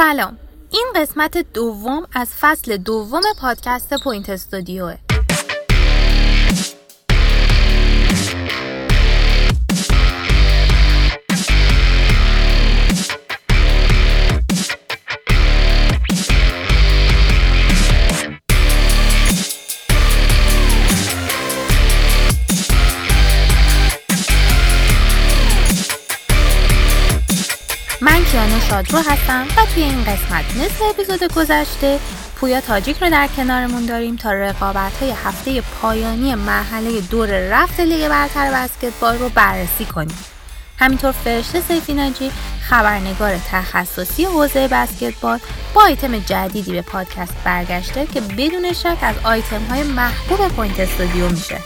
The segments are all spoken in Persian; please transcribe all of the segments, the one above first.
سلام. این قسمت دوم از فصل دوم پادکست پوینت استودیوه. شادرو هستم و توی این قسمت مثل اپیزود گذشته پویا تاجیک رو در کنارمون داریم تا رقابت های هفته پایانی مرحله دور رفت لیگ برتر بسکتبال رو بررسی کنیم. همینطور فرشته سیف ایناجی خبرنگار تخصصی حوزه بسکتبال با آیتم جدیدی به پادکست برگشته که بدون شک از آیتم های محبوب پوینت استودیو میشه.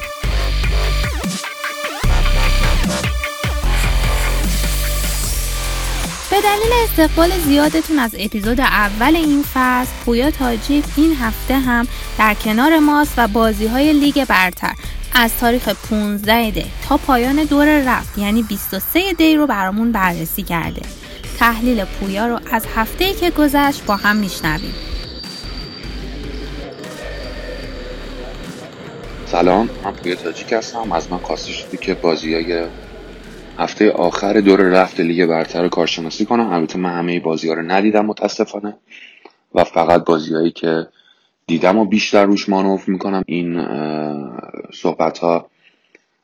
دلیل استقبال زیادتون از اپیزود اول این فصل پویا تاجیک این هفته هم در کنار ماست و بازی های لیگ برتر. از تاریخ 15 دی تا پایان دور رفت یعنی 23 دی رو برامون بررسی کرده. تحلیل پویا رو از هفته که گذشت با هم میشنویم. سلام من پویا تاجیک هستم. از من خواسته شده که بازی های هفته آخر دور رفت لیگ برتر کارشناسی کنم. البته من همه بازی ها رو ندیدم متاسفانه. و فقط بازیهایی که دیدم و بیشتر روش مانوف می‌کنم. این صحبت ها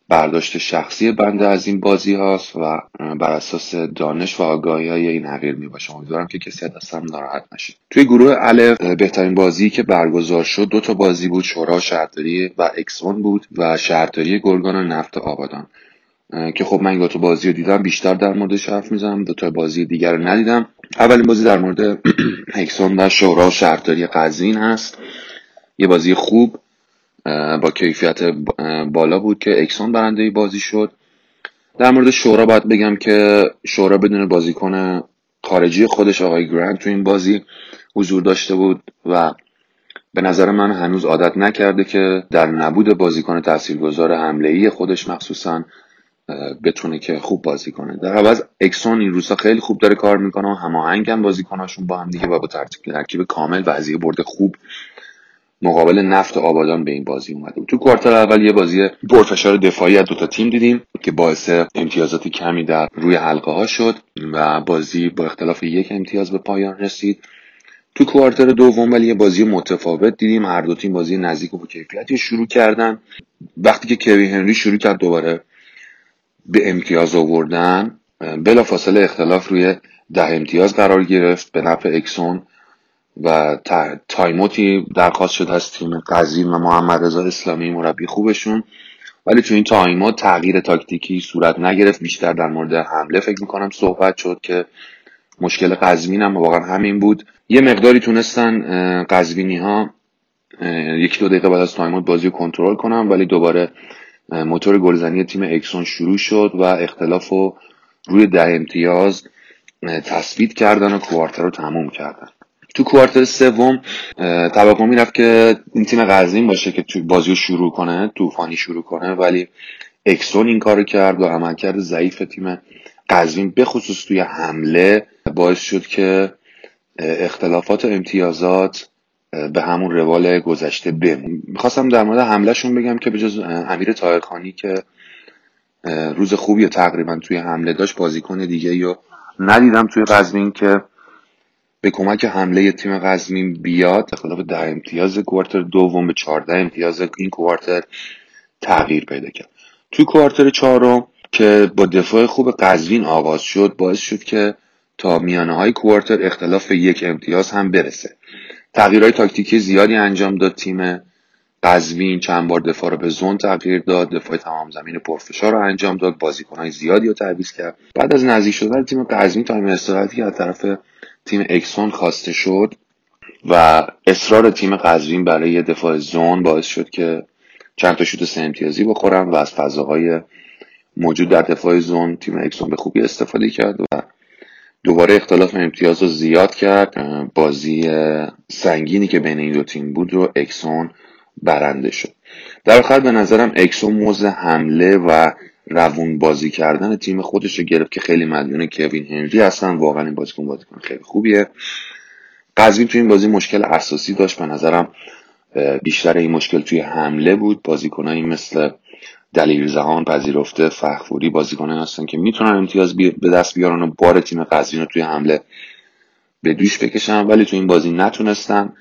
برداشت شخصی بنده از این بازی هاست و بر اساس دانش و آگاهی های این حقیر می باشه امیدوارم که کسی دستم ناراحت نشه. توی گروه الف بهترین بازی که برگزار شد دو تا بازی بود. شورا شهرداری و اکسون بود و شهرداری گرگان نفت آبادان. که خب من دوتا بازی رو دیدم بیشتر در موردش حرف می‌زنم. دوتا بازی دیگر رو ندیدم. اولین بازی در مورد هکسون و شورا شهرداری قزوین هست. یه بازی خوب با کیفیت بالا بود که اکسون برنده بازی شد. در مورد شورا باید بگم که شورا بدون بازیکن خارجی خودش آقای گرند تو این بازی حضور داشته بود و به نظر من هنوز عادت نکرده که در نبود بازیکن تاثیرگذار حمله ای خودش مخصوصا بتونه که خوب بازی کنه. در عوض اکسون این روزها خیلی خوب داره کار می‌کنه و هماهنگن بازیکناشون با هم دیگه و با ترکیب کامل و برد خوب مقابل نفت آبادان به این بازی اومده. تو کوارتر اول یه بازی پرفشار دفاعی از دوتا تیم دیدیم که باعث امتیازات کمی در روی حلقه ها شد و بازی با اختلاف یک امتیاز به پایان رسید. تو کوارتر دوم ولی یه بازی متفاوت دیدیم. هر دو تیم بازی نزدیک و با کیفیتی شروع کردن. وقتی که کوی هنری شروع کرد دوباره به امتیاز آوردن بلا فاصله اختلاف روی ده امتیاز قرار گرفت به نفع اکسون و timeout ی درخواست شد از تیم قزوین و محمد رضا اسلامی مربی خوبشون. ولی تو این timeout تغییر تاکتیکی صورت نگرفت بیشتر در مورد حمله فکر می‌کنم صحبت شد که مشکل قزوین هم واقعا همین بود. یه مقداری تونستن قزوینی ها یکی دو دقیقه بعد از timeout بازی کنترل کنم ولی دوباره موتور گلزنی تیم اکسون شروع شد و اختلاف رو روی ده امتیاز تثبیت کردن و quarter رو تموم کردن. تو quarter سوم توقع می‌رفت که این تیم قزوین باشه که تو بازی رو شروع کنه طوفانی شروع کنه ولی اکسون این کارو کرد و عملکرد ضعیف تیم قزوین به خصوص توی حمله باعث شد که اختلافات و امتیازات به همون روال گذشته بمون. می‌خواستم در مورد حملهشون بگم که به جز امیر تایرخانی که روز خوبی تقریبا توی حمله داشت بازیکن دیگه یا ندیدم توی قزوین که به کمک حمله تیم قزوین بیاد. خلاف ده امتیاز کوارتر دوم به چهارده امتیاز این کوارتر تغییر پیدا کرد. توی کوارتر چهارم که با دفاع خوب قزوین آغاز شد باعث شد که تا میانه های quarter اختلاف یک امتیاز هم برسه. تغییرهای تاکتیکی زیادی انجام داد. تیم قزوین چند بار دفاع رو به zone تغییر داد. دفاع تمام زمین پرفشار رو انجام داد. بازیکنهای زیادی رو تعویض کرد. بعد از نزدیک شدن تیم قزوین تایم استراحتی که از طرف تیم اکسون خواسته شد و اصرار تیم قزوین برای دفاع zone باعث شد که چند تا شوت سه امتیازی بخورن و از فضاهای موجود در دفاع زون تیم اکسون به خوبی استفاده کرد و دوباره اختلاف امتیاز رو زیاد کرد. بازی سنگینی که بین این دو تیم بود رو اکسون برنده شد. در آخر به نظرم اکسون موز حمله و روون بازی کردن تیم خودش رو گرفت که خیلی مدیون کوین هنری هستن. واقعا این بازیکن بازیکن خیلی خوبیه. قزوین توی این بازی مشکل اساسی داشت. به نظرم بیشتر این مشکل توی حمله بود. بازیکنایی مثل دلیل زهان پذیرفته فخفوری بازیکنایی هستن که می‌تونن امتیاز به دست بیارن و بار تیم قزوین رو توی حمله به دوش بکشن ولی تو این بازی نتونستن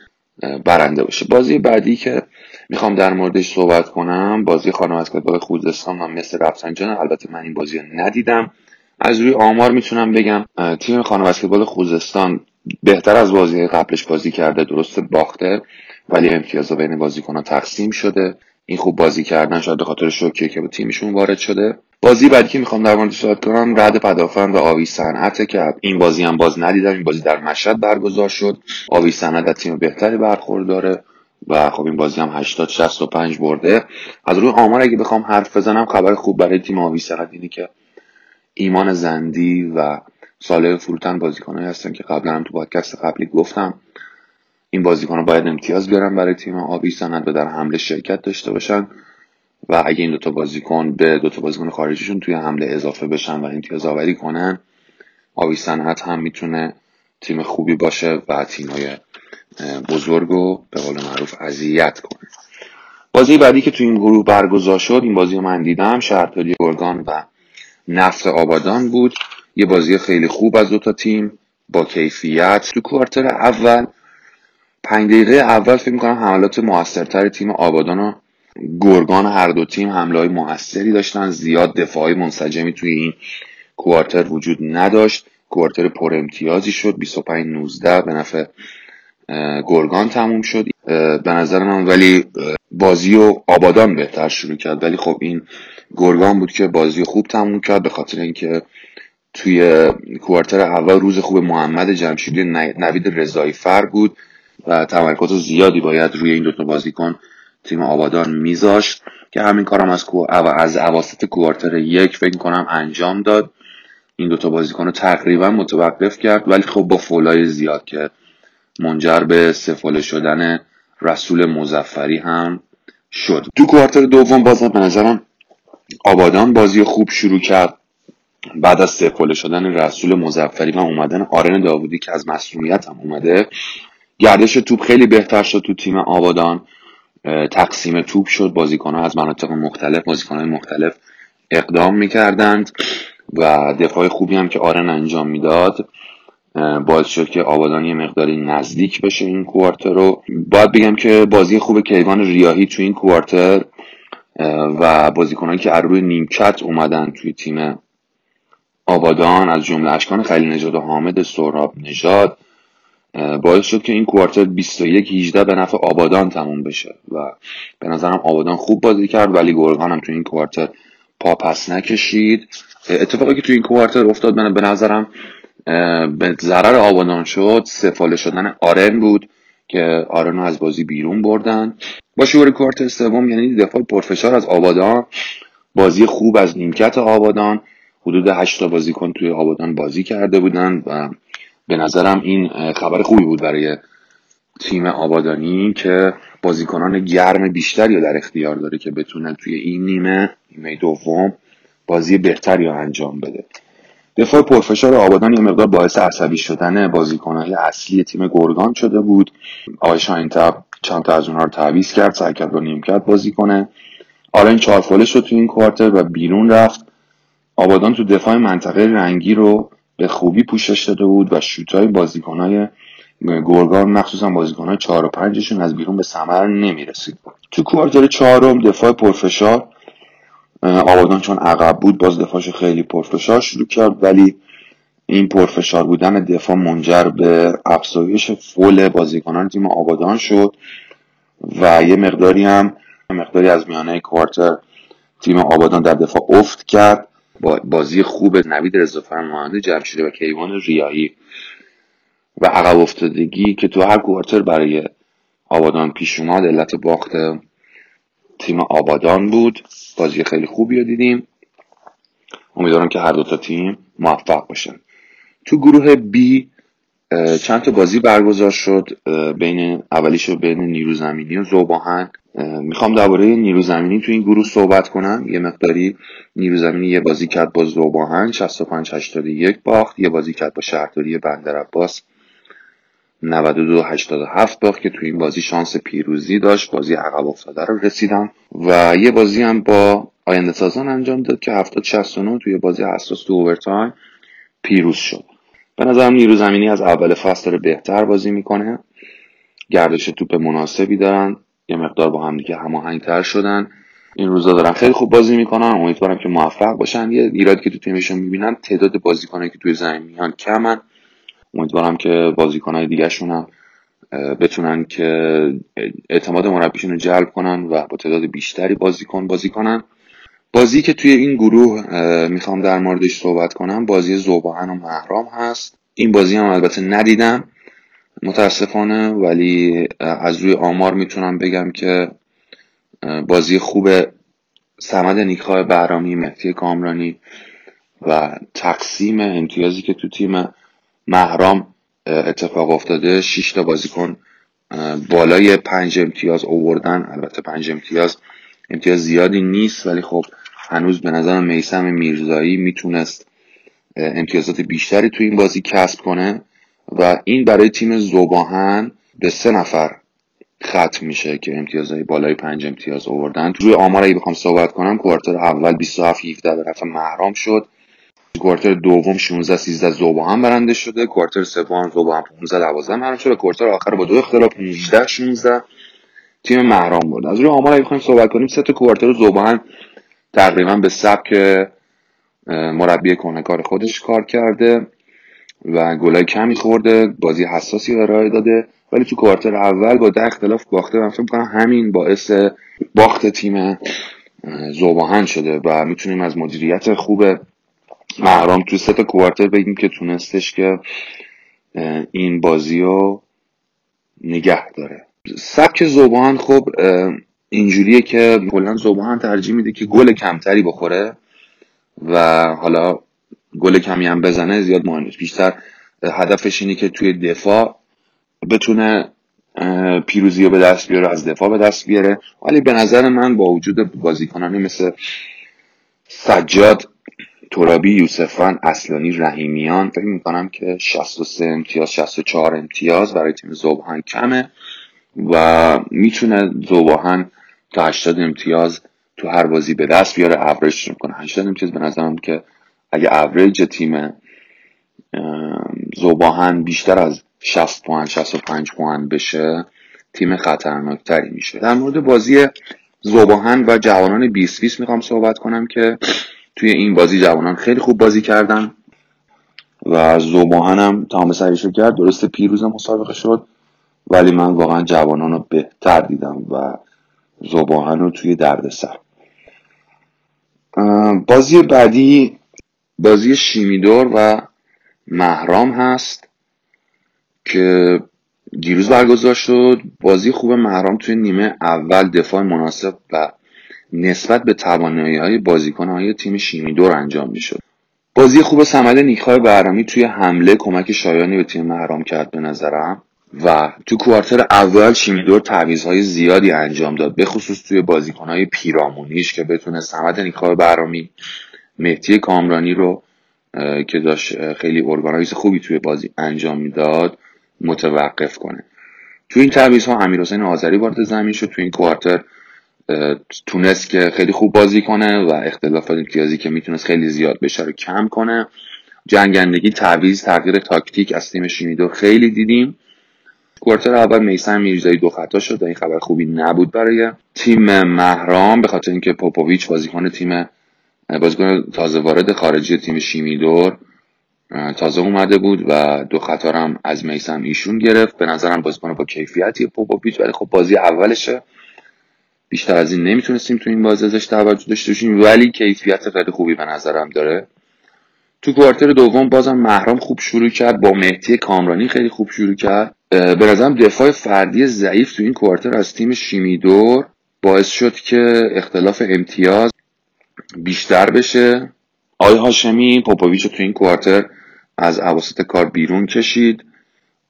برنده باشه. بازی بعدی که می‌خوام در موردش صحبت کنم بازی خانم اسکتبال خوزستان و مثل رفسنجان. البته من این بازی رو ندیدم. از روی آمار می‌تونم بگم تیم خانم اسکتبال خوزستان بهتر از بازی قبلش بازی کرده درست باخته ولی امتیاز بین بازیکنان تقسیم شده. این خوب بازی کردن شاید به خاطر شوکیه که به تیمشون وارد شده. بازی بعدی که می‌خوام در مورد صحبت کنم رد پدافند و آوی صنعته که این بازی هم باز ندیدم این بازی در مشهد برگزار شد. آوی صنعت از تیم بهتری برخورداره و خب این بازی هم 80 65 برده. از روی آمار اگه بخوام حرف بزنم خبر خوب برای تیم آوی صنعت اینه که ایمان زندی و ساله فروتن بازیکنایی هستن که قبلا هم تو پادکست قبلی گفتم. این بازیکنان باید امتیاز بیارن برای تیم آبی سند و در حمله شرکت داشته باشن و اگه این دوتا بازیکن به دوتا بازیکن خارجیشون توی حمله اضافه بشن و امتیاز آوری کنن آبی صنعت هم می‌تونه تیم خوبی باشه و تیمای بزرگ و به قول معروف اذیت کنه. بازی بعدی که توی این گروه برگزار شد این بازی رو من دیدم شهرداری گرگان و نفت آبادان بود. یه بازی خیلی خوب از دوتا تیم با کیفیت. تو کوارتر اول پنج دقیقه اول فکر می‌کنم حملات موثرتر تیم آبادان و گرگان هر دو تیم حمله های موثری داشتن. زیاد دفاعی منسجمی توی این کوارتر وجود نداشت. کوارتر پر امتیازی شد. 25 19 به نفع گرگان تموم شد. به نظر من ولی بازی و آبادان بهتر شروع کرد. ولی خب این گرگان بود که بازی خوب تموم کرد. به خاطر اینکه توی کوارتر اول روز خوب محمد جمشیدی نوید رضایی فر بود. و تمرکز زیادی باید روی این دوتا بازیکن تیم آبادان میذاشت که همین کارم از از اواسط کوارتر یک فکر کنم انجام داد. این دوتا بازیکن رو تقریبا متوقف کرد ولی خب با فولای زیاد که منجر به سفاله شدن رسول مزفری هم شد. تو کوارتر دوم بازم به نظرم آبادان بازی خوب شروع کرد. بعد از سفاله شدن رسول مزفری و اومدن. آرن داوودی که از مسئولیت هم اومده گردش توپ خیلی بهتر شد تو تیم آبادان. تقسیم توپ شد. بازیکن ها از مناطق مختلف بازیکن های مختلف اقدام می‌کردند و دفاع خوبی هم که آرن انجام می‌داد. باعث شد که آبادان یه مقداری نزدیک بشه این کوارتر رو. باید بگم که بازی خوب کیوان ریاهی تو این کوارتر و بازیکنانی که روی نیمکت اومدن توی تیم آبادان از جمله اشکان خلیل نژاد و حامد سهراب نژاد باعث شد که این کوارتر 21 18 به نفع آبادان تموم بشه و به نظرم آبادان خوب بازی کرد ولی گرگان هم تو این کوارتر پا پس نکشید. اتفاقی که تو این کوارتر افتاد به نظرم به ضرر آبادان شد سفاله شدن آرن بود که آرن رو از بازی بیرون بردن. با شعور کوارتر سوم یعنی دفاع پرفشار از آبادان بازی خوب از نیمکت آبادان. حدود 8 تا بازیکن توی آبادان بازی کرده بودن و به نظرم این خبر خوبی بود برای تیم آبادانی که بازیکنان گرم بیشتری رو در اختیار داره که بتونن توی این نیمه نیمه دوم بازی بهتری رو انجام بده. دفاع پرفشار آبادان یه مقدار باعث عصبی شدن بازیکنهای اصلی تیم گرگان شده بود. آقای شاینتب چند تا از اونها رو تعویض کرد سعی کرد با نیمکت بازی کنه. آرن چارفاله شد تو این کوارتر و بیرون رفت. آبادان تو دفاع منطقه رنگی رو به خوبی پوشش داده بود و شوتای بازیکنهای گرگان مخصوصا بازیکنهای چهار و پنجشون از بیرون به ثمر نمی‌رسید. تو کوارتر چهارم دفاع پرفشار آبادان چون عقب بود باز دفاعش خیلی پرفشار شروع کرد ولی این پرفشار بودن دفاع منجر به افزایش فول بازیکنان تیم آبادان شد و یه مقداری هم مقداری از میانه کوارتر تیم آبادان در دفاع افت کرد. با بازی خوب نوید رضا فرمانده جمشیده و کیوان ریایی. و عقب افتادگی که تو هر کوارتر برای آبادان پیش اومد علت باخت تیم آبادان بود. بازی خیلی خوبی رو دیدیم. امیدوارم که هر دو تا تیم موفق باشن. تو گروه B چند تا بازی برگزار شد بین اولیش بین نیرو زمینی و زوباهن. می‌خوام درباره نیرو زمینی تو این گروه صحبت کنم. یه مقداری نیرو زمینی یه بازی کرد با زوباهن 65 81 باخت. یه بازی کرد با شهرداری بندر عباس 92 87 باخت که تو این بازی شانس پیروزی داشت. بازی عقب افتاده رو رسیدن. و یه بازی هم با آینده سازان انجام داد که 70 69 توی بازی حساس تو اوورتایم پیروز شد. به نظرم نیرو زمینی از اول فصل داره بهتر بازی می‌کنه. گردش توپ مناسبی دارن. یه مقدار با هم دیگه هماهنگتر شدن. این روزا دارن خیلی خوب بازی می‌کنن امیدوارم که موفق باشن. یه ایرادی که تو تیمشون می‌بینم تعداد بازیکنایی که توی زمین میان کمن. امیدوارم که بازیکنهای دیگهشون هم بتونن که اعتماد مربیشون رو جلب کنن و با تعداد بیشتری بازیکن بازی کنن بازی که توی این گروه می‌خوام در موردش صحبت کنم بازی زوباهن و محرام هست. این بازی هم البته ندیدم. متاسفانه ولی از روی آمار می‌تونم بگم که بازی خوب سمد نیکای بهرامی مهدی کامرانی و تقسیم امتیازی که تو تیم محرام اتفاق افتاده 6 تا بازیکن بالای پنج امتیاز اووردن البته پنج امتیاز امتیاز زیادی نیست ولی خب هنوز به نظر میسم میرزایی می‌تونست امتیازات بیشتری تو این بازی کسب کنه. و این برای تیم زوباهن به سه نفر ختم میشه که امتیازهای بالای پنج امتیاز آوردن. روی آمار اگه بخوام صحبت کنم کوارتر اول 27 17 به نفع محرام شد. کوارتر دوم 16 13 زوباهن برنده شده. کوارتر سوم زوباهن 15 12 محرام شده. کوارتر آخر با دو اختلاف 19 16 تیم محرام بود. از روی آمار اگه بخوایم صحبت کنیم سه تا کوارتر زوباهن تقریبا به سبک مربی کار خودش کار کرده. و گلای کمی خورده بازی حساسی ارائه داده. ولی تو کوارتر اول با ده اختلاف باخته من فکر کنم همین باعث باخت تیم زوباهن شده و می‌تونیم از مدیریت خوب محرام تو سه تا کوارتر بگیم که تونستش که این بازی رو نگه داره. سبک زوباهن خب اینجوریه که کلا زوباهن ترجیح میده که گل کمتری بخوره و حالا گل کمی هم بزنه زیاد مهم نیست. بیشتر هدفش اینه که توی دفاع بتونه پیروزی رو به دست بیاره از دفاع به دست بیاره. ولی به نظر من با وجود بازیکنانی مثل سجاد ترابی یوسفان اصلانی رحیمیان فکر می‌کنم که 63 امتیاز 64 امتیاز برای تیم ذوب‌آهن کمه و می‌تونه ذوب‌آهن تا 80 امتیاز تو هر بازی به دست بیاره. اوریج می‌کنه. 80 امتیاز به نظرم که اگه اوریج تیم زوباهن بیشتر از 60 پوان 65 پوان بشه تیم خطرناکتری میشه. در مورد بازی زوباهن و جوانان 20 20 می‌خوام صحبت کنم که توی این بازی جوانان خیلی خوب بازی کردن و زوباهن هم تمام سریشو کرد. درست پیروز مسابقه شد ولی من واقعا جوانان رو بهتر دیدم و زوباهن رو توی دردسر. بازی بعدی بازی شیمیدور و محرام هست که دیروز برگزار شد. بازی خوب محرام توی نیمه اول دفاع مناسب و نسبت به توانایی های بازیکن های تیم شیمیدور انجام می شد بازی خوب سمد نیکای برنامی توی حمله کمک شایانی به تیم محرام کرد به نظرم و تو کوارتر اول شیمیدور های زیادی انجام داد به خصوص توی های پیرامونیش که بتونه سمد نیکای برامی مهدی کامرانی رو که داشت خیلی ارگانایز خوبی توی بازی انجام می‌داد متوقف کنه. توی این تعویض ها امیر حسین آذری وارد زمین شد. توی این کوارتر تونست که خیلی خوب بازی کنه و اختلافات امتیازی که می‌تونست خیلی زیاد بشه رو کم کنه. جنگندگی تعویض تغییر تاکتیک از تیم شیمیدو خیلی دیدیم. کوارتر اول میسن میرزایی دو خطا شد و این خبر خوبی نبود برای تیم محرام به خاطر اینکه پوپوویچ بازیکن تیم بازیکن تازه وارد خارجی تیم شیمیدور تازه اومده بود و دو خطا هم از میسم ایشون گرفت. به نظرم بازیکن با کیفیتی پوپوویچ ولی خب بازی اولشه. بیشتر از این نمی‌تونستیم تو این بازی ازش توجه داشته باشیم ولی کیفیت خیلی خوبی به نظرم داره. تو کوارتر دوم بازم محرام خوب شروع کرد با مهدی کامرانی خیلی خوب شروع کرد. به نظرم دفاع فردی ضعیف تو این کوارتر از تیم شیمیدور باعث شد که اختلاف امتیاز بیشتر بشه. آقای هاشمی پوپوویچ تو این quarter از اواسط کار بیرون کشید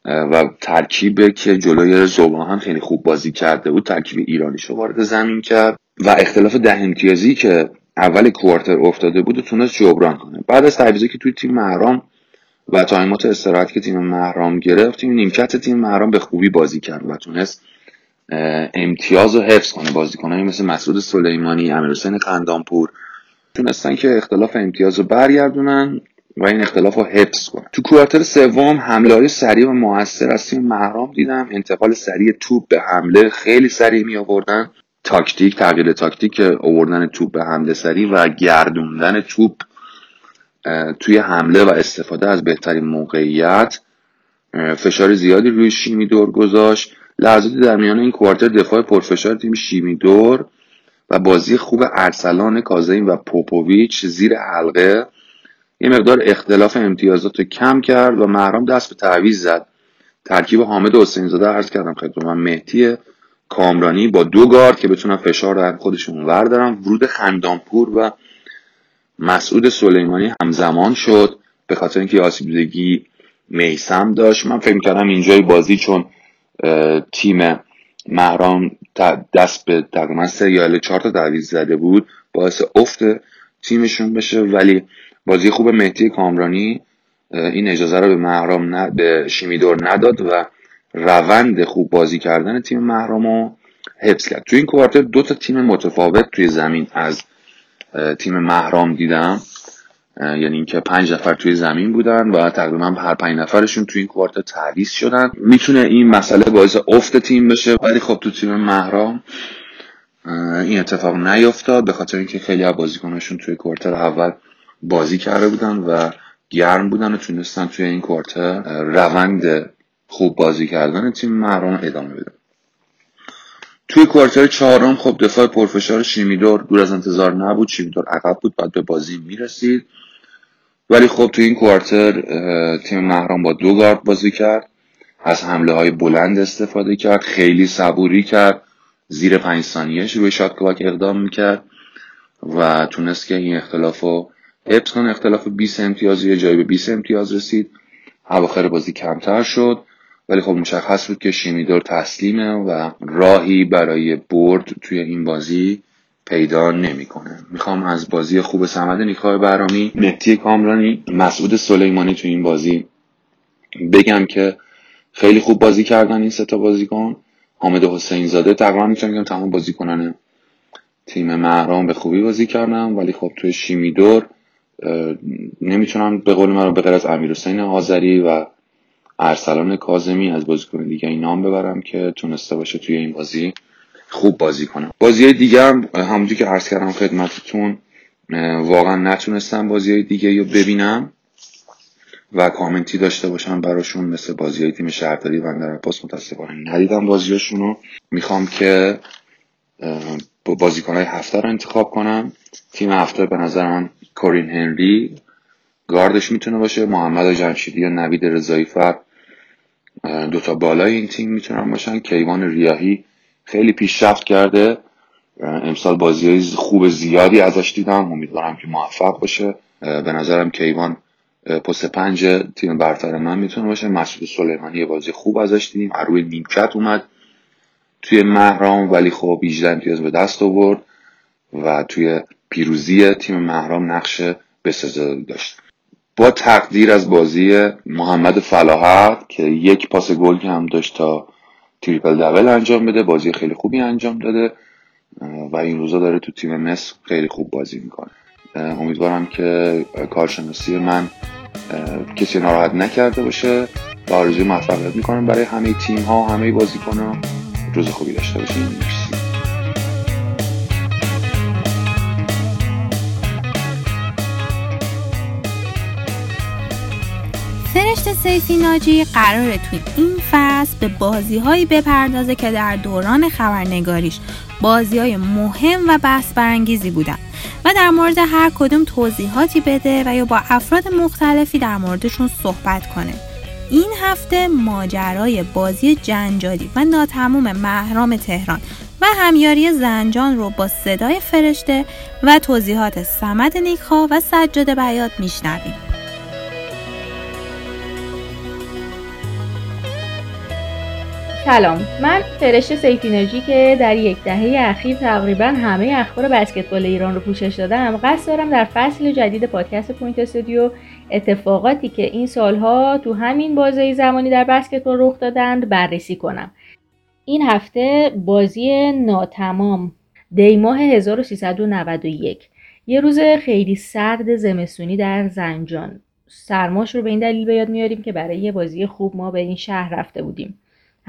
و ترکیب که جلوی ذوب‌آهن خیلی خوب بازی کرده بود ترکیب ایرانیشو وارد زمین کرد. و اختلاف ده امتیازی که اول quarter افتاده بود و تونست جبران کنه. بعد از تعویضی که توی تیم مهرام و timeout استراحت که تیم مهرام گرفت تیم نیمکت تیم مهرام به خوبی بازی کرد و تونست امتیاز رو حفظ کنه. بازیکنایی مثل مسعود سلیمانی امیرحسین قندامپور تونستن که اختلاف امتیاز رو برگردونن و این اختلاف رو حفظ کنن. تو کوارتر سوم حمله سریع و موثر از تیم محرام دیدم. انتقال سریع توپ به حمله خیلی سریع می آوردن تاکتیک تغییر تاکتیک آوردن توپ به حمله سریع و گردوندن توپ توی حمله و استفاده از بهترین موقعیت. فشار زیادی روی شیمی دور گذاشت. لحظاتی در میان این کوارتر دفاع پرفشار تیم شیمی دور و بازی خوب ارسلان کازین و پوپوویچ زیر حلقه. یه مقدار اختلاف امتیازات رو کم کرد و محرام دست به تعویز زد. ترکیب حامد حسین زاده عرض کردم خدمت من مهدی کامرانی با دو گارد که بتونن فشار در خودشون وردارن. ورود خندانپور و مسعود سلیمانی همزمان شد. به خاطر اینکه آسیب دیدگی میسم داشت. من فکر کردم اینجای بازی چون تیم محرام دست به تقریبا سه یا چهار تا تعویض زده بود باعث افت تیمشون بشه. ولی بازی خوب مهدی کامرانی این اجازه رو به محرام ن... به شیمیدور نداد و روند خوب بازی کردن تیم محرام رو حفظ کرد. تو این کوارتر دو تا تیم متفاوت توی زمین از تیم محرام دیدم. یعنی اینکه پنج نفر توی زمین بودن و تقریبا هر پنج نفرشون توی این کوارتر تعویض شدن. می‌تونه این مسئله باعث افت تیم بشه ولی خب تو تیم محرام این اتفاق نیفتاد به خاطر اینکه خیلی از بازیکناشون توی کوارتر اول بازی کرده بودن و گرم بودن و تونستن توی این کوارتر روند خوب بازی کردن تیم محرام ادامه بدن. توی کوارتر چهارم خب دفاع پرفشار شیمیدور دور از انتظار نبود. شیمیدور عقب بود بعد به بازی می‌رسید. ولی خب توی این کوارتر تیم محرام با دو گارد بازی کرد. از حمله های بلند استفاده کرد خیلی صبوری کرد. زیر پنج ثانیهش روی شات کلاک اقدام می‌کرد و تونست که این اختلاف رو حفظ کنه. اختلاف 20 امتیاز یه جایی به 20 امتیاز رسید. اواخر بازی کمتر شد. ولی خب مشخص بود که شیمیدور تسلیمه و راهی برای برد توی این بازی پیدا نمی‌کنه. می‌خوام از بازی خوب سمد نیکای برامی مهدی کامرانی مسعود سلیمانی تو این بازی بگم که خیلی خوب بازی کردن این ستا بازیکن. حامد حسین زاده تقریبا می‌تونم بگم تمام بازیکنان تیم محرام به خوبی بازی کردم ولی خب توی شیمیدور نمی‌تونم به قول رو به غیر از امیر حسین آذری و ارسلان کازمی از بازیکن دیگه این نام ببرم که تونسته باشه توی این بازی. خوب بازی کنم. بازی دیگه هم همونجور که عرض کردم خدمتتون واقعا نتونستم بازی های دیگه رو ببینم و کامنتی داشته باشم براشون مثل بازی های تیم شهرداری و پاس متاسفانه ندیدم بازیاشون رو می‌خوام که بازیکن های هفته رو انتخاب کنم. تیم هفته به نظر من کورین هنری گاردش می‌تونه باشه. محمد جمشیدی یا نوید رضایی فر دوتا بالای این تیم می‌تونن باشن. کیوان ریاهی خیلی پیشرفت کرده. امسال بازی های خوب زیادی ازش دیدم. امیدوارم که موفق باشه. به نظرم کیوان پست پنج تیم برتر من می‌تونه باشه. مسعود سلیمانی بازی خوب ازش دیدیم. روی نیمکت اومد. توی محرام ولی خب 18 امتیاز به دست آورد و توی پیروزی تیم محرام نقش بسزا داشت. با تقدیر از بازی محمد فلاحت که یک پاس گل هم داشت تا تریپل دبل انجام بده بازی خیلی خوبی انجام داده و این روزا داره تو تیم مصر خیلی خوب بازی می‌کنه. امیدوارم که کارشناسی من کسی ناراحت نکرده باشه و آرزوی موفقیت می‌کنم برای همه تیم ها همه بازیکن ها روز خوبی داشته باشین. سیفی ناجی قراره توی این فصل به بازی هایی بپردازه که در دوران خبرنگاریش بازی های مهم و بحث برانگیزی بودن و در مورد هر کدوم توضیحاتی بده و یا با افراد مختلفی در موردشون صحبت کنه. این هفته ماجرای بازی جنجالی و ناتموم مهرام تهران و همیاری زنجان رو با صدای فرشته و توضیحات سمد نیکها و سجاد بیات میشنویم. سلام. من فرشته سیف انرژی که در یک دهه اخیر تقریبا همه اخبار بسکتبال ایران رو پوشش دادم قصد دارم در فصل جدید پادکست پوینت استودیو اتفاقاتی که این سالها تو همین بازه زمانی در بسکتبال رخ دادند بررسی کنم. این هفته بازی ناتمام دیماه 1391 یه روز خیلی سرد زمستونی در زنجان. سرماش رو به این دلیل به یاد میاریم که برای یه بازی خوب ما به این شهر رفته بودیم.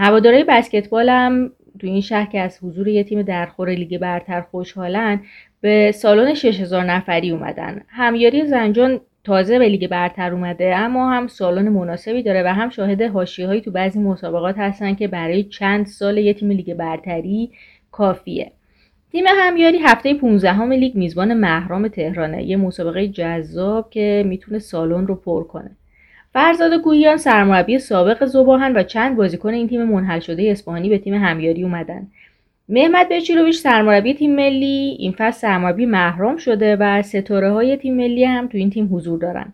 هوادارهای بسکتبال هم تو این شهر که از حضور یه تیم درخور لیگ برتر خوشحالن به سالن 6000 نفری اومدن. همیاری زنجان تازه به لیگ برتر اومده اما هم سالن مناسبی داره و هم شاهد هایی تو بعضی مسابقات هستن که برای چند سال یه تیم لیگ برتری کافیه. تیم همیاری هفته 15 همه لیگ میزبان محرام تهرانه یه مسابقه جذاب که می‌تونه سالن رو پر کنه. فرزاد گویان سرمربی سابق زباهن و چند بازیکن این تیم منحل شده اسپانی به تیم همیاری اومدن. محمد بچیرویش سرمربی تیم ملی این فصل سرمربی محرام شده و ستاره های تیم ملی هم تو این تیم حضور دارن.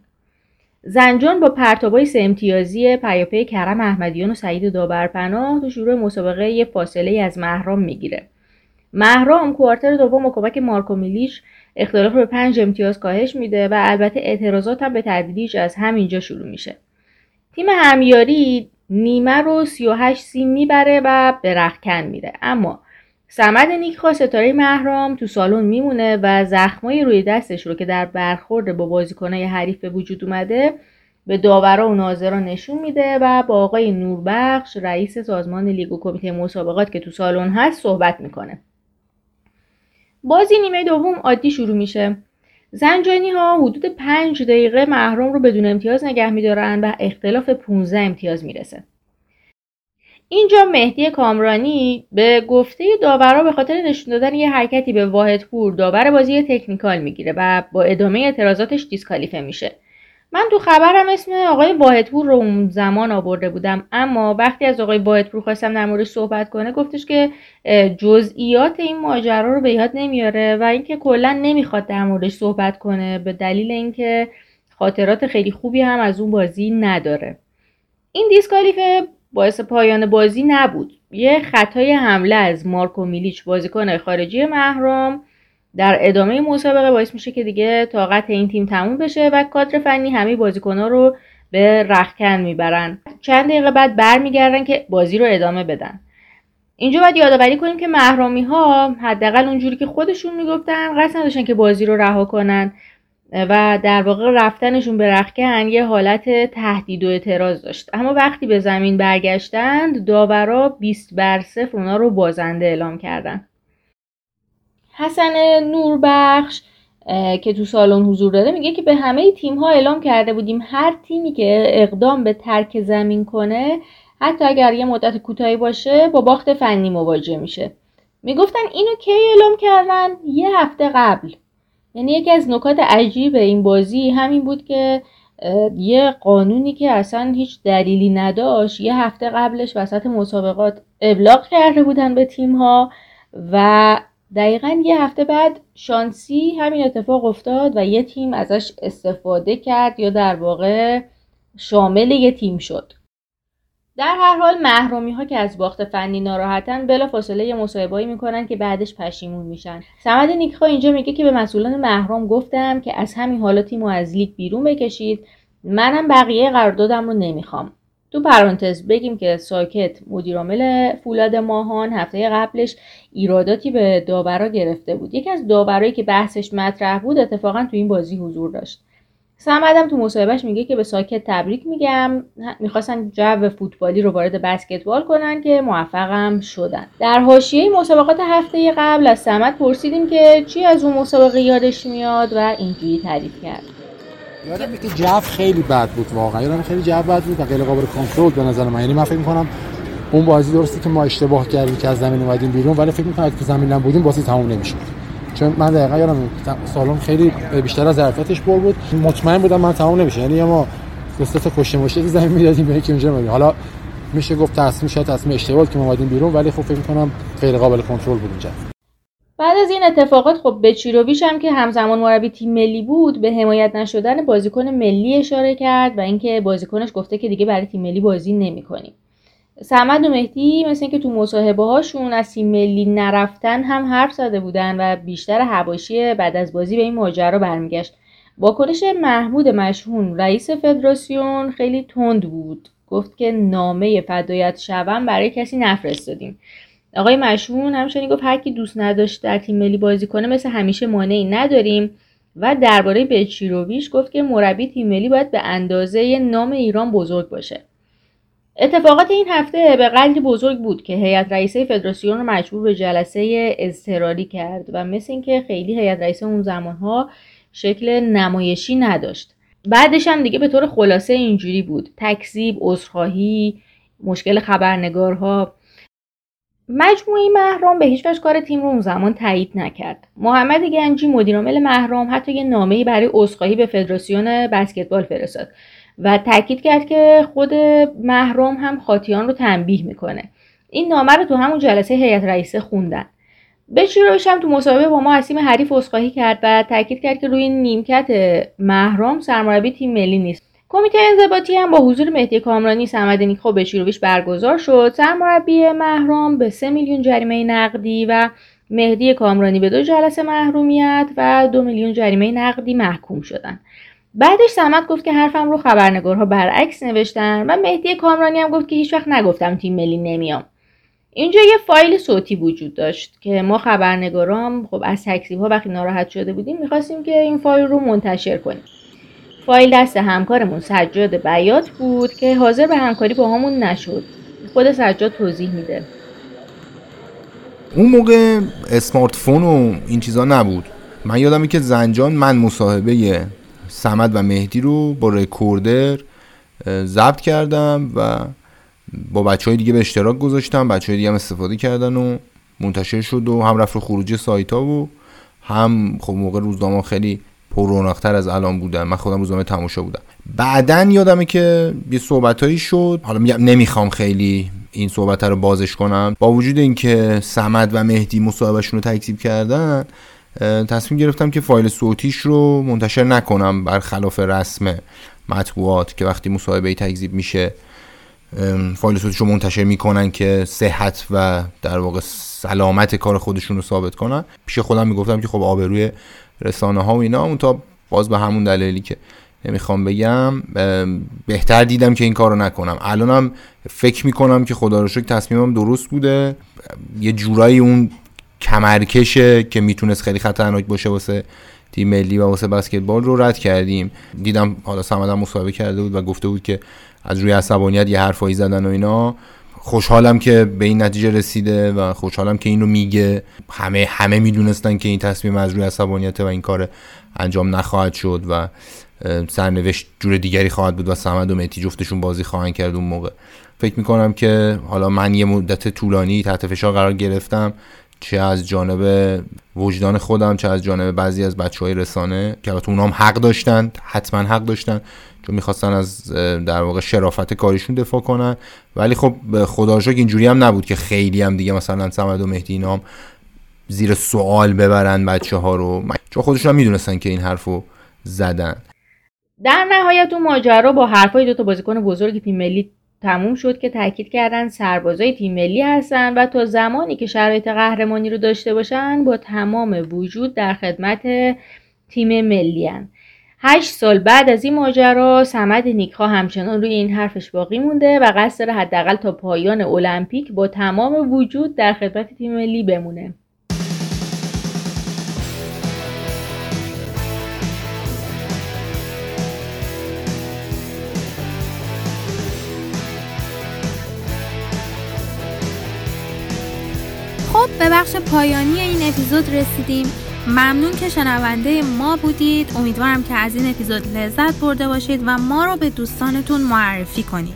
زنجان با پرتابای سه امتیازی پیاپی کرم احمدیان و سعید دابرپناه تو شروع مسابقه یه فاصله از محرام می‌گیره. محرام کوارتر دوم با کمک مارکو میلیش اختلاف به پنج امتیاز کاهش میده و البته اعتراضات هم به تدریج از همینجا شروع میشه. تیم همیاری نیمه رو 38 سیم می‌بره و به رخکن میره. اما سمد نیکخوا ستاره محرام تو سالن میمونه و زخمای روی دستش رو که در برخورد با بازیکنای حریف به وجود اومده به داورا و ناظران نشون میده و با آقای نوربخش رئیس سازمان لیگ و کمیته مسابقات که تو سالن هست صحبت می‌کنه. بازی نیمه دوم عادی شروع میشه. زنجانی ها حدود پنج دقیقه محرم رو بدون امتیاز نگه میدارن و اختلاف 15 امتیاز می‌رسه. اینجا مهدی کامرانی به گفته داورا به خاطر نشون دادن یه حرکتی به واحدپور داور بازی تکنیکال می‌گیره و با ادامه اعتراضاتش دیسکالیفه میشه. من تو خبرم اسم آقای واحدپور رو اون زمان آورده بودم. اما وقتی از آقای واحدپور خواستم در موردش صحبت کنه گفتش که جزئیات این ماجرا رو به یاد نمیاره و اینکه کلا نمی‌خواد در موردش صحبت کنه به دلیل اینکه خاطرات خیلی خوبی هم از اون بازی نداره. این دیسکالیفه باعث پایان بازی نبود. یه خطای حمله از مارکو میلیچ بازیکن خارجی محرم در ادامه مسابقه باعث میشه که دیگه طاقت این تیم تموم بشه و کادر فنی همه بازیکنها رو به رخکن می‌برن. چند دقیقه بعد برمیگردن که بازی رو ادامه بدن. اینجا باید یادآوری کنیم که محرامی ها حداقل اونجوری که خودشون می‌گفتن قصد نداشتن که بازی رو رها کنن و در واقع رفتنشون به رخکن یه حالت تهدید و اعتراض داشت. اما وقتی به زمین برگشتند داورا 20 بر صفر اونا رو بازنده اعلام کردن. حسن نوربخش که تو سالن حضور داره میگه که به همه تیم ها اعلام کرده بودیم هر تیمی که اقدام به ترک زمین کنه حتی اگر یه مدت کوتاهی باشه با باخت فنی مواجه میشه. می‌گفتن اینو کی اعلام کردن؟ یه هفته قبل. یعنی یکی از نکات عجیب این بازی همین بود که یه قانونی که اصلا هیچ دلیلی نداشت یه هفته قبلش وسط مسابقات ابلاغ کرده بودن به تیم ها و دقیقا یه هفته بعد شانسی همین اتفاق افتاد و یه تیم ازش استفاده کرد یا در واقع شامل یه تیم شد. در هر حال محرومی ها که از باخت فنی ناراحتن بلا فاصله یه مصاحبهایی می‌کنن که بعدش پشیمون میشن. سمد نیکخا اینجا میگه که به مسئولان محروم گفتم که از همین حالا تیمو از لیگ بیرون بکشید. منم بقیه قراردادم رو نمی‌خوام. تو پرانتز بگیم که ساکت مدیرعامل فولاد ماهان هفته قبلش ایراداتی به داورا گرفته بود. یکی از داورایی که بحثش مطرح بود اتفاقا تو این بازی حضور داشت. سمدم تو مصاحبهش میگه که به ساکت تبریک میگم. می‌خواستن جو فوتبالی رو وارد بسکتبال کنن که موفقم شدن. در حاشیه مسابقات هفته قبل از سمد پرسیدیم که چی از اون مسابقه یادش میاد و اینجوری تعریف کرد. یادم که جو خیلی بد بود واقعا. یادم خیلی جو بد بود و قابل کنترل به نظر من. یعنی من فکر می‌کنم اون بازی درستی که ما اشتباه کردیم که از زمین اومدیم بیرون ولی فکر می‌کنم که زمین هم بودیم بازی تموم نمی‌شد. چون من دقیقا یادم سالن خیلی بیشتر از ظرفیتش پر بود. مطمئن بودم من تموم نمیشه. یعنی ما دو تا کشته مشته زمین می‌دادیم به اونجا میدیم حالا میشه گفت تصمیم شاید تصمیم اشتباه که ما اومدیم بیرون ولی خب فکر می‌کنم غیر قابل کنترل بود اونجا بعد از این اتفاقات خب به چیروویچ هم که همزمان مربی تیم ملی بود به حمایت نشدن بازیکن ملی اشاره کرد و اینکه بازیکنش گفته که دیگه برای تیم ملی بازی نمی‌کنیم. سمد و مهدی مثل اینکه تو مصاحبه هاشون از تیم ملی نرفتن هم حرف زده بودن و بیشتر هواشی بعد از بازی به این ماجرا برمیگشت. واکنش محمود مشهون رئیس فدراسیون خیلی تند بود. گفت که نامه فدایت شوم برای کسی نفرستادیم. آقای مشهون همچنین گفت هر کی دوست نداشت در تیم ملی بازی کنه مثل همیشه مانعی نداریم. و درباره بچیروویچ گفت که مربی تیم ملی باید به اندازه نام ایران بزرگ باشه. اتفاقات این هفته به قدری بزرگ بود که هیئت رئیسه فدراسیون رو مجبور به جلسه اضطراری کرد و مثل اینکه خیلی هیئت رئیسه اون زمانها شکل نمایشی نداشت. بعدش هم دیگه به طور خلاصه اینجوری بود. تکذیب عذرخواهی مشکل خبرنگارها مجموعه محرام به هیچ وجه کار تیم رو اون زمان تایید نکرد. محمد گنجی مدیرعامل محرام حتی یه نامه‌ای برای عذرخواهی به فدراسیون بسکتبال فرستاد و تاکید کرد که خود محرام هم خاطیان رو تنبیه می‌کنه. این نامه رو تو همون جلسه هیئت رئیسه خوندن. بچیروش هم تو مصاحبه با ما اسیم حریف عذرخواهی کرد و تاکید کرد که روی نیمکت محرام سرمربی تیم ملی نیست. کمیته انضباطی هم با حضور مهدی کامرانی سمد نیکو بچیروویچ برگزار شد. سرمربی محرام به 3 میلیون جریمه نقدی و مهدی کامرانی به دو جلسه محرومیت و دو میلیون جریمه نقدی محکوم شدند بعدش سمت گفت که حرفم رو خبرنگارها برعکس نوشتن و مهدی کامرانی هم گفت که هیچ وقت نگفتم تیم ملی نمیام. اینجا یه فایل صوتی وجود داشت که ما خبرنگارام خب از تکذیب ها وقتی ناراحت شده بودیم می‌خواستیم که این فایل رو منتشر کنیم. فایل دست همکارمون سجاد بیات بود که حاضر به همکاری با همون نشد. خود سجاد توضیح میده. اون موقع اسمارت فون و این چیزا نبود. من یادمه که زنجان من مصاحبه سمد و مهدی رو با رکوردر ضبط کردم و با بچه های دیگه به اشتراک گذاشتم. بچه های دیگه هم استفاده کردن و منتشر شد و هم رفت رو خروج سایت ها و هم خب موقع روزنامه خیلی پر از الان بودن. من خودم روزنامه تماشا بودم. بعدا یادمه که یه صحبتهایی شد. حالا میگم نمی‌خوام خیلی این صحبت رو بازش کنم. با وجود اینکه سمد و مهدی مصاحبهشون رو تکذیب کردن تصمیم گرفتم که فایل صوتیش رو منتشر نکنم برخلاف رسم مطبوعات که وقتی مصاحبه تکذیب میشه فایل صوتیش رو منتشر می‌کنن که صحت و در واقع سلامت کار خودشون رو ثابت کنن. پیش خودم می‌گفتم که خب آبروی رسانه ها و اینا اون تا باز به همون دلیلی که نمی‌خوام بگم بهتر دیدم که این کارو نکنم. الانم فکر می‌کنم که خدا رو شکر تصمیمم درست بوده. یه جورایی اون کمرکشه که می‌تونست خیلی خطرناک باشه واسه تیم ملی و واسه بسکتبال رو رد کردیم. دیدم حالا سمدم مصاحبه کرده بود و گفته بود که از روی عصبانیت یه حرفایی زدن و اینا. خوشحالم که به این نتیجه رسیده و خوشحالم که این رو میگه. همه همه می‌دونستن که این تصمیم از روی عصبانیت و این کار انجام نخواهد شد و سرنوشت جور دیگری خواهد بود و سمد و متی جفتشون بازی خواهند کرد اون موقع. فکر می‌کنم که حالا من یه مدت طولانی تحت فشار قرار گرفتم چه از جانب وجدان خودم چه از جانب بعضی از بچه های رسانه که البته اونام حق داشتن حتما حق داشتن. می‌خواستن از در واقع شرافت کاریشون دفاع کنن. ولی خب خدا اینجوری هم نبود که خیلی هم دیگه مثلا سمد و مهدی نام زیر سوال ببرن بچه ها رو چون خودشون هم می‌دونستن که این حرفو زدن. در نهایت اون ماجرا با حرفای دو تا بازیکن بزرگ تیم ملی تموم شد که تاکید کردن سربازای تیم ملی هستن و تا زمانی که شرایط قهرمانی رو داشته باشن با تمام وجود در خدمت تیم ملی هن. هشت سال بعد از این ماجرا سمد نیکها همچنان روی این حرفش باقی مونده و قصد داره حداقل تا پایان المپیک با تمام وجود در خدمت تیم ملی بمونه. خب به بخش پایانی این اپیزود رسیدیم. ممنون که شنونده ما بودید. امیدوارم که از این اپیزود لذت برده باشید و ما رو به دوستانتون معرفی کنید.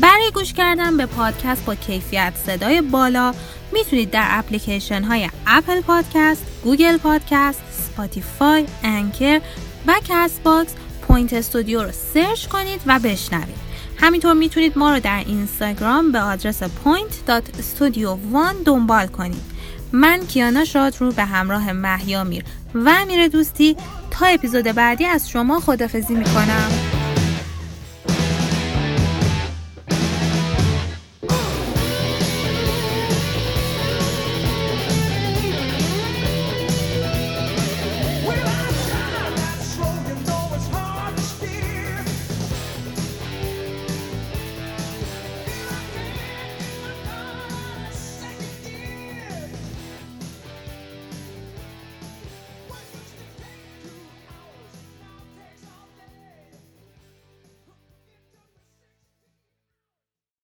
برای گوش کردن به پادکست با کیفیت صدای بالا می‌تونید در اپلیکیشن های Apple Podcasts، Google Podcasts، Spotify، Anchor و Castbox پوینت استودیو رو search کنید و بشنوید. همینطور می‌تونید ما رو در اینستاگرام به آدرس point.studio1 دنبال کنید. من کیانا شاد رو به همراه محیا میر و امیر دوستی تا اپیزود بعدی از شما خدافزی می‌کنم.